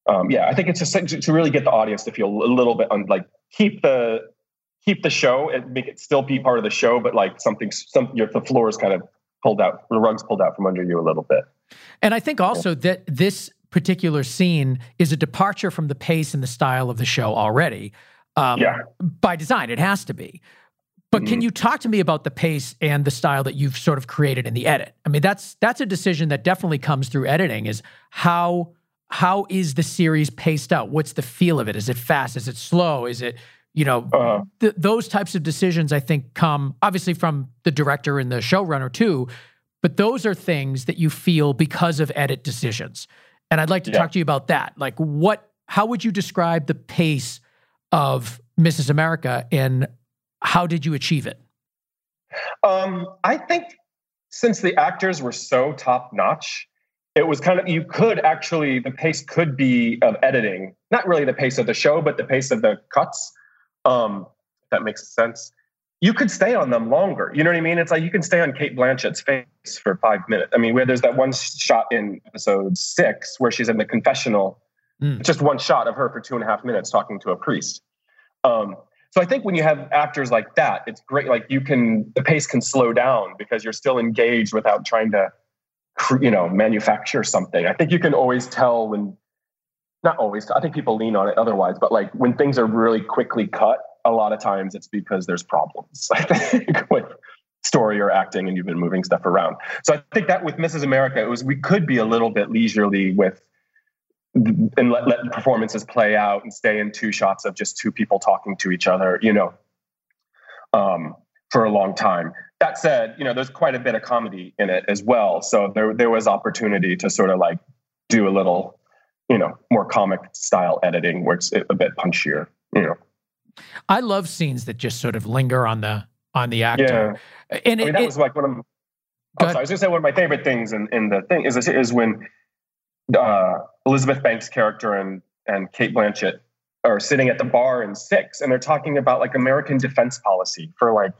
um, yeah, I think it's just to, really get the audience to feel a little bit on like keep the keep the show and make it still be part of the show, but like something some your, the floor is kind of pulled out, the rug's pulled out from under you a little bit. And I think also yeah. that this particular scene is a departure from the pace and the style of the show already. Um, yeah. By design, it has to be. But mm-hmm. can you talk to me about the pace and the style that you've sort of created in the edit? I mean, that's that's a decision that definitely comes through editing. Is how how is the series paced out? What's the feel of it? Is it fast? Is it slow? Is it you know uh-huh. th- those types of decisions? I think come obviously from the director and the showrunner too, but those are things that you feel because of edit decisions. And I'd like to yeah. talk to you about that. Like what? How would you describe the pace of Mrs. America, and how did you achieve it? Um, I think since the actors were so top notch it was kind of you could actually the pace could be of editing. Not really the pace of the show but the pace of the cuts um if that makes sense. You could stay on them longer. You know what i mean? It's like you can stay on Cate Blanchett's face for five minutes. I mean where there's that one shot in episode six where she's in the confessional mm. just one shot of her for two and a half minutes talking to a priest. Um so I think when you have actors like that, it's great. Like you can, the pace can slow down because you're still engaged without trying to you know manufacture something. I think you can always tell when not always i think people lean on it otherwise but like when things are really quickly cut a lot of times it's because there's problems i think with story or acting and you've been moving stuff around. So i think that with mrs america it was we could be a little bit leisurely with and let, let performances play out and stay in two shots of just two people talking to each other you know um, for a long time that said, you know, there's quite a bit of comedy in it as well. So there there was opportunity to sort of like do a little, you know, more comic style editing where it's a bit punchier, you know. I love scenes that just sort of linger on the on the actor. Yeah. And I mean, that it, was like one of oh, sorry, I was gonna say one of my favorite things in, in the thing is is when uh, Elizabeth Banks' character and and Cate Blanchett are sitting at the bar in six and they're talking about like American defense policy for like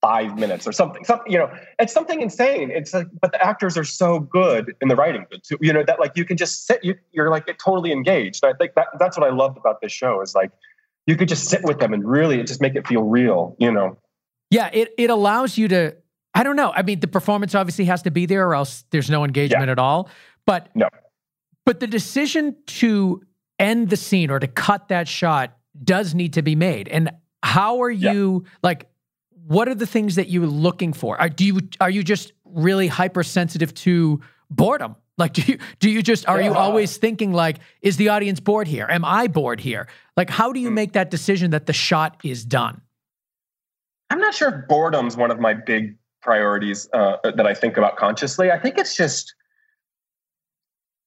five minutes or something. Something, you know, it's something insane. It's like, but the actors are so good in the writing, too, you know, that like you can just sit, you, you're like totally engaged. I think that that's what I loved about this show is like you could just sit with them and really just make it feel real, you know. Yeah, it it allows you to. I don't know. I mean, the performance obviously has to be there, or else there's no engagement yeah. at all. But no. But the decision to end the scene or to cut that shot does need to be made. And how are you yeah. like? What are the things that you're looking for? Are, do you are you just really hypersensitive to boredom? Like, do you do you just are yeah. you always thinking like, is the audience bored here? Am I bored here? Like, how do you hmm. make that decision that the shot is done? I'm not sure if boredom's one of my big priorities uh, that I think about consciously. I think it's just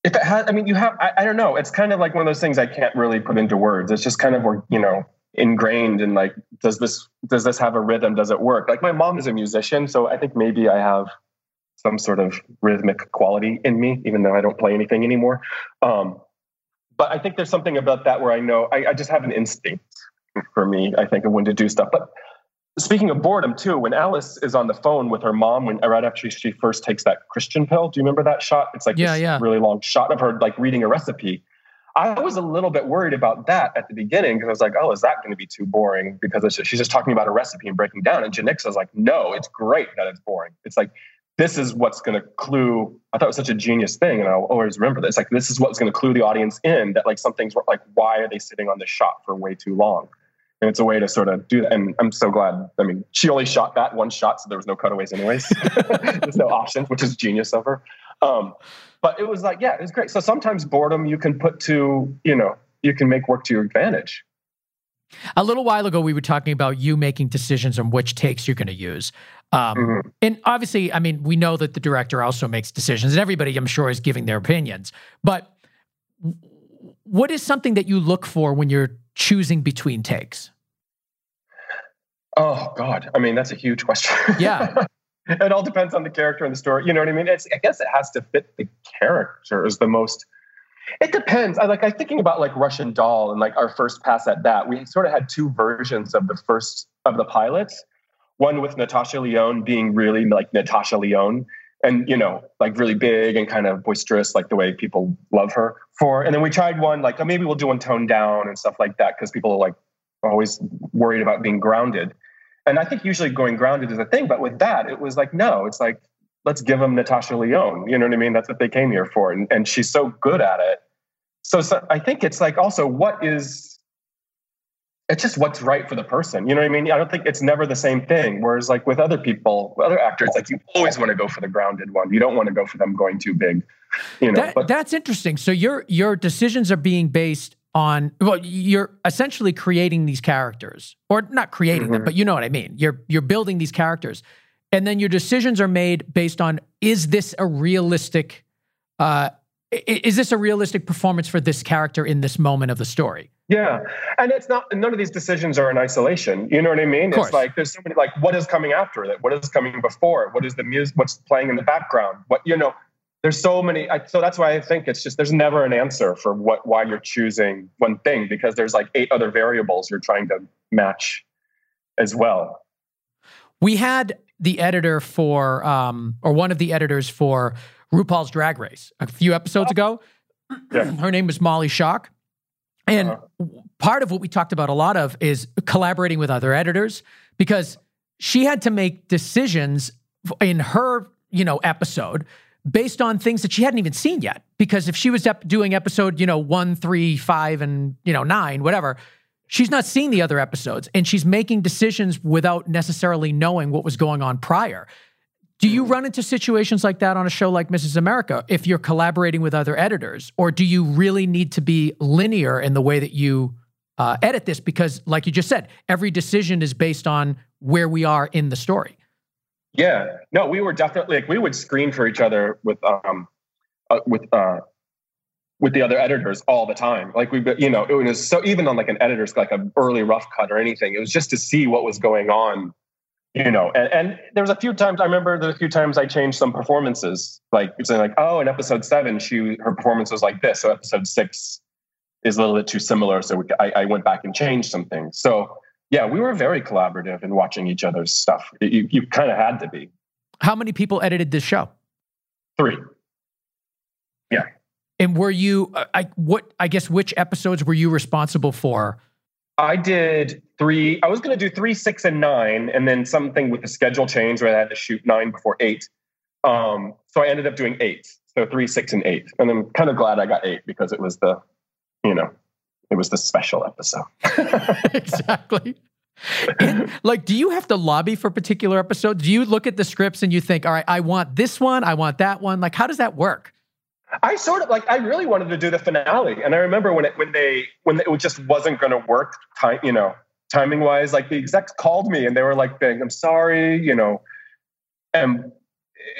if it has. I mean, you have. I, I don't know. It's kind of like one of those things I can't really put into words. It's just kind of where you know ingrained in like does this does this have a rhythm? Does it work? Like my mom is a musician so i think maybe i have some sort of rhythmic quality in me even though i don't play anything anymore. Um, but i think there's something about that where i know I, I just have an instinct for me i think of when to do stuff. But speaking of boredom too when alice is on the phone with her mom when right after she first takes that christian pill do you remember that shot? It's like yeah, this yeah. really long shot of her like reading a recipe I was a little bit worried about that at the beginning because I was like, oh, is that going to be too boring? Because she's just talking about a recipe and breaking down. And Janicza was like, no, it's great that it's boring. It's like, this is what's going to clue. I thought it was such a genius thing. And I'll always remember this. Like, this is what's going to clue the audience in that, like, something's like, why are they sitting on this shot for way too long? and it's a way to sort of do that. And I'm so glad. I mean, she only shot that one shot, so there was no cutaways, anyways. There's no options, which is genius of her. Um, but it was like, yeah, it was great. So sometimes boredom you can put to, you know, you can make work to your advantage. A little while ago, we were talking about you making decisions on which takes you're going to use. Um, mm-hmm. And obviously, I mean, we know that the director also makes decisions, and everybody, I'm sure, is giving their opinions. But what is something that you look for when you're choosing between takes? Oh God, I mean, that's a huge question. Yeah. it all depends on the character and the story. You know what I mean? It's I guess it has to fit the character is the most. It depends. I like I'm thinking about like Russian Doll and like our first pass at that. We sort of had two versions of the first of the pilots. One with Natasha Lyonne being really like Natasha Lyonne and you know like really big and kind of boisterous like the way people love her for. And then we tried one like oh, maybe we'll do one toned down and stuff like that because people are like always worried about being grounded. And I think usually going grounded is a thing, but with that, it was like, no, it's like, let's give them Natasha Lyonne. You know what I mean? That's what they came here for. And, and she's so good at it. So, so I think it's like also what is, it's just what's right for the person. You know what I mean? I don't think it's never the same thing. Whereas like with other people, other actors, like you always want to go for the grounded one. You don't want to go for them going too big. You know, that, but, that's interesting. So your your decisions are being based on well you're essentially creating these characters or not creating mm-hmm. them but you know what i mean. You're you're building these characters. And then your decisions are made based on is this a realistic uh is this a realistic performance for this character in this moment of the story? Yeah. And it's not none of these decisions are in isolation. You know what i mean? It's like there's so many like what is coming after it? What is coming before what is the music what's playing in the background? What you know there's so many I, so that's why i think it's just there's never an answer for what why you're choosing one thing because there's like eight other variables you're trying to match as well we had the editor for um or one of the editors for rupaul's drag race a few episodes ago yeah. her name was molly shock and uh-huh. part of what we talked about a lot of is collaborating with other editors because she had to make decisions in her you know episode based on things that she hadn't even seen yet. Because if she was doing episode, you know, one, three, five, and, you know, nine, whatever, she's not seen the other episodes and she's making decisions without necessarily knowing what was going on prior. Do you run into situations like that on a show like Mrs. America if you're collaborating with other editors? Or do you really need to be linear in the way that you uh, edit this? Because, like you just said, every decision is based on where we are in the story. Yeah, no, we were definitely like we would screen for each other with um uh, with uh with the other editors all the time. Like we, you know, it was so even on like an editor's like an early rough cut or anything. It was just to see what was going on, you know. And, and there was a few times I remember there a few times I changed some performances. Like saying like, oh, in episode seven, she her performance was like this. So episode six is a little bit too similar. So we, I, I went back and changed some things. So yeah, we were very collaborative in watching each other's stuff. You, you kind of had to be. How many people edited this show? Three. Yeah. And were you, uh, I what I guess which episodes were you responsible for? I did three. I was going to do three, six, and nine, and then something with the schedule change where I had to shoot nine before eight. Um, so I ended up doing eight. So three, six, and eight. And I'm kind of glad I got eight because it was the, you know, it was the special episode. exactly. And, like, do you have to lobby for particular episodes? Do you look at the scripts and you think, all right, I want this one, I want that one? Like, how does that work? I sort of like I really wanted to do the finale, and I remember when it when they when it just wasn't going to work time you know timing wise. Like the execs called me and they were like, "I'm sorry," you know, and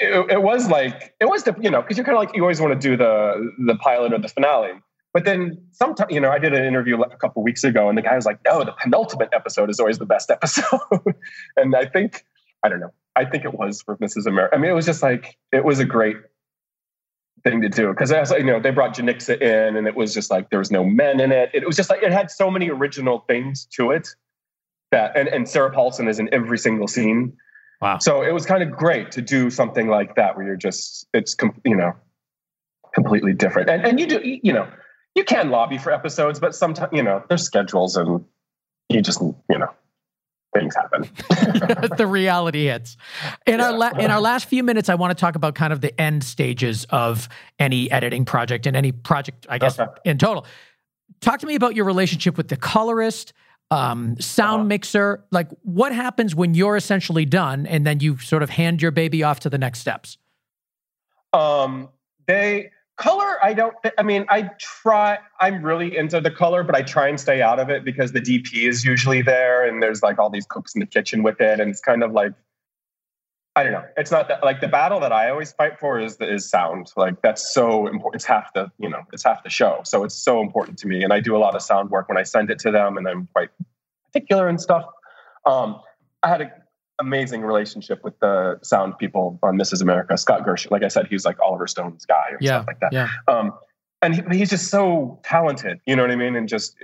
it, it was like it was the you know because you're kind of like you always want to do the the pilot or the finale, but then sometimes, you know, I did an interview a couple weeks ago, and the guy was like, "No, the penultimate episode is always the best episode." and I think, I don't know, I think it was for Mrs. America. I mean, it was just like it was a great thing to do because you know they brought Janicza in, and it was just like there was no men in it. It was just like it had so many original things to it that, and, and Sarah Paulson is in every single scene. Wow! So it was kind of great to do something like that where you're just it's you know completely different, and and you do you know you can lobby for episodes, but sometimes you know there's schedules and you just you know things happen. the reality hits. In yeah. our la- in our last few minutes, I want to talk about kind of the end stages of any editing project and any project, I guess, okay. in total. Talk to me about your relationship with the colorist. um, sound uh-huh. mixer. Like, what happens when you're essentially done and then you sort of hand your baby off to the next steps? Um, they color i don't i mean i try i'm really into the color but i try and stay out of it because the dp is usually there and there's like all these cooks in the kitchen with it and it's kind of like i don't know. It's not that like the battle that i always fight for is is sound. Like that's so important it's half the you know it's half the show. So it's so important to me and i do a lot of sound work when i send it to them and i'm quite particular and stuff. Um i had a amazing relationship with the sound people on Mrs. America. Scott Gersh, like I said, he's like Oliver Stone's guy or yeah, stuff like that. Yeah. Um, and he, he's just so talented, you know what I mean? And just,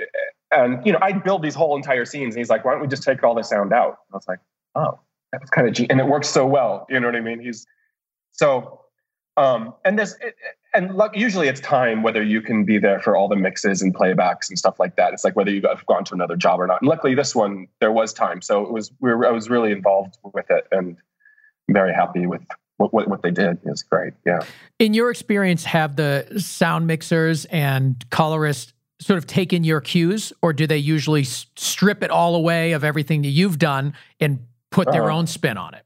and you know, I build these whole entire scenes, and he's like, "Why don't we just take all the sound out?" And I was like, "Oh, that's kind of," G-. and it works so well, you know what I mean? He's so, um, and this, it, and luck, usually it's time whether you can be there for all the mixes and playbacks and stuff like that. It's like whether you have gone to another job or not. And luckily, this one there was time, so it was we were, I was really involved with it and very happy with what, what, what they did. It was great. Yeah. In your experience, have the sound mixers and colorists sort of taken your cues, or do they usually strip it all away of everything that you've done and put their uh, own spin on it?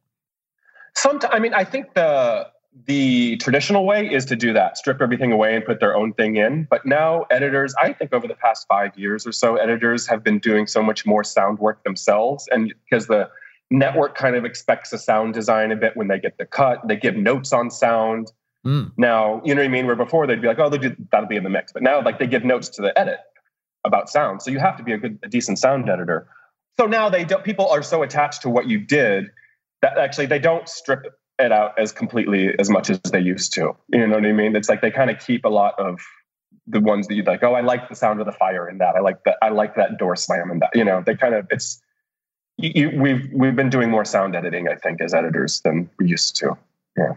Sometimes, I mean, I think the the traditional way is to do that strip everything away and put their own thing in. But now editors i think over the past five years or so editors have been doing so much more sound work themselves. And because the network kind of expects a sound design a bit when they get the cut they give notes on sound. Mm. now you know what i mean? Where before they'd be like oh do, that'll be in the mix. But now like they give notes to the edit about sound. So you have to be a good a decent sound editor. So now they don't people are so attached to what you did that actually they don't strip it out as completely as much as they used to. You know what I mean? It's like they kind of keep a lot of the ones that you like. Oh, I like the sound of the fire in that. I like that. I like that door slam in that. You know, they kind of it's. You, you, we've we've been doing more sound editing, I think, as editors than we used to. Yeah.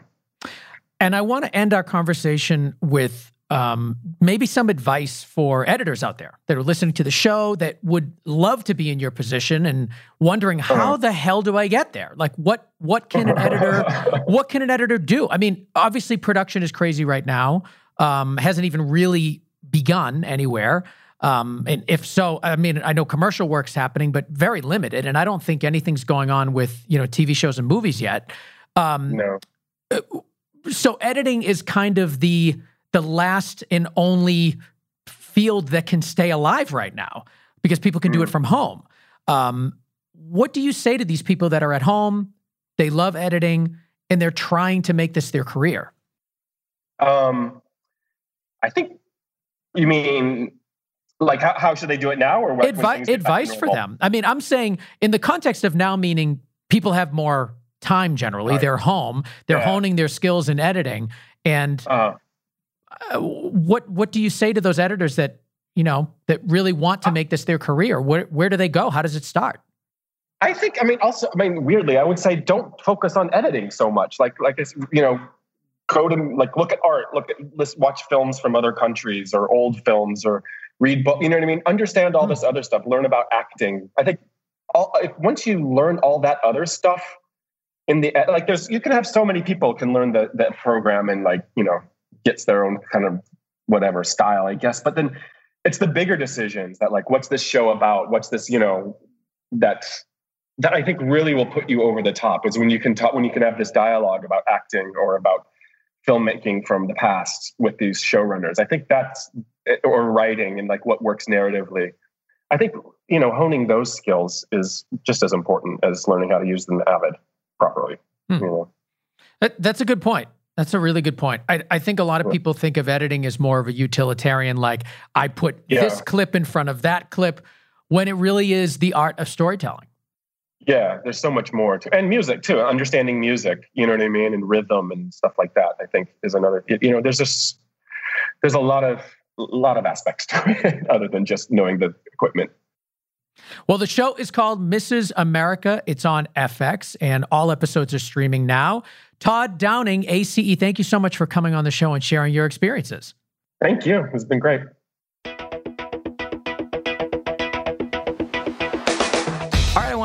And I want to end our conversation with um, maybe some advice for editors out there that are listening to the show that would love to be in your position and wondering how uh-huh. the hell do I get there? Like what what can an editor what can an editor do? I mean, obviously production is crazy right now. Um, hasn't even really begun anywhere. Um, and if so, I mean, I know commercial work's happening, but very limited. And I don't think anything's going on with you know TV shows and movies yet. Um, no. Uh, so editing is kind of the the last and only field that can stay alive right now because people can do it mm. from home. Um, what do you say to these people that are at home? They love editing and they're trying to make this their career. Um, I think you mean like how, how should they do it now or what, Advi- advice for them? I mean, I'm saying in the context of now, meaning people have more time generally. Right. They're home. They're yeah. honing their skills in editing, and uh, uh, what what do you say to those editors that you know that really want to uh, make this their career? Where where do they go? How does it start? I think I mean also I mean weirdly I would say don't focus on editing so much. Like like it's you know go to like look at art, look at let's watch films from other countries or old films or read book. You know what I mean? Understand all mm this other stuff. Learn about acting. I think all, if, once you learn all that other stuff in the like there's you can have so many people can learn the that program and like you know gets their own kind of whatever style, I guess. But then it's the bigger decisions that like, what's this show about? What's this, you know, that that I think really will put you over the top is when you can talk when you can have this dialogue about acting or about filmmaking from the past with these showrunners. I think that's or writing and like what works narratively. I think you know honing those skills is just as important as learning how to use them avid properly. Hmm. You know? that, that's a good point. That's a really good point. I, I, think a lot of people think of editing as more of a utilitarian, like I put yeah. this clip in front of that clip, when it really is the art of storytelling. Yeah, there's so much more to, and music too. Understanding music, you know what I mean, and rhythm and stuff like that. I think is another. You know, there's just there's a lot of a lot of aspects to it other than just knowing the equipment. Well, the show is called Mrs. America. It's on FX, and all episodes are streaming now. Todd Downing, ACE, thank you so much for coming on the show and sharing your experiences. Thank you. It's been great.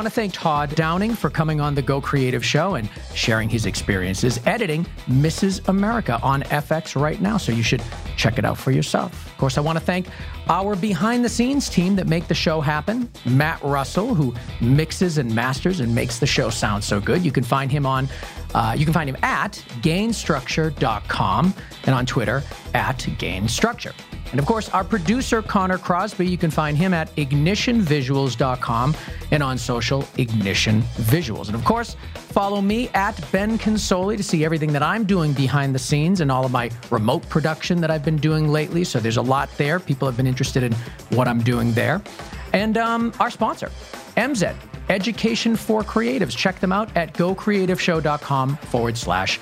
Want to thank Todd Downing for coming on the Go Creative Show and sharing his experiences editing Mrs. America on FX right now. So you should check it out for yourself. Of course, I want to thank our behind the scenes team that make the show happen. Matt Russell, who mixes and masters and makes the show sound so good. You can find him on, uh, you can find him at gainstructure.com and on Twitter at gainstructure. And of course, our producer, Connor Crosby, you can find him at ignitionvisuals.com and on social, Ignition Visuals. And of course, follow me at Ben Consoli to see everything that I'm doing behind the scenes and all of my remote production that I've been doing lately. So there's a lot there. People have been interested in what I'm doing there. And um, our sponsor, MZed, Education for Creatives. Check them out at gocreativeshow.com forward slash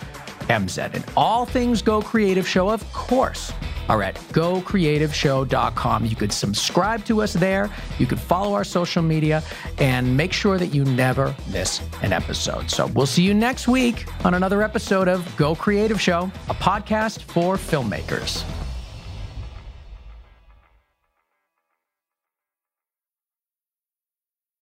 MZed. And all things Go Creative Show, of course, are at gocreativeshow.com. You could subscribe to us there. You could follow our social media and make sure that you never miss an episode. So we'll see you next week on another episode of Go Creative Show, a podcast for filmmakers.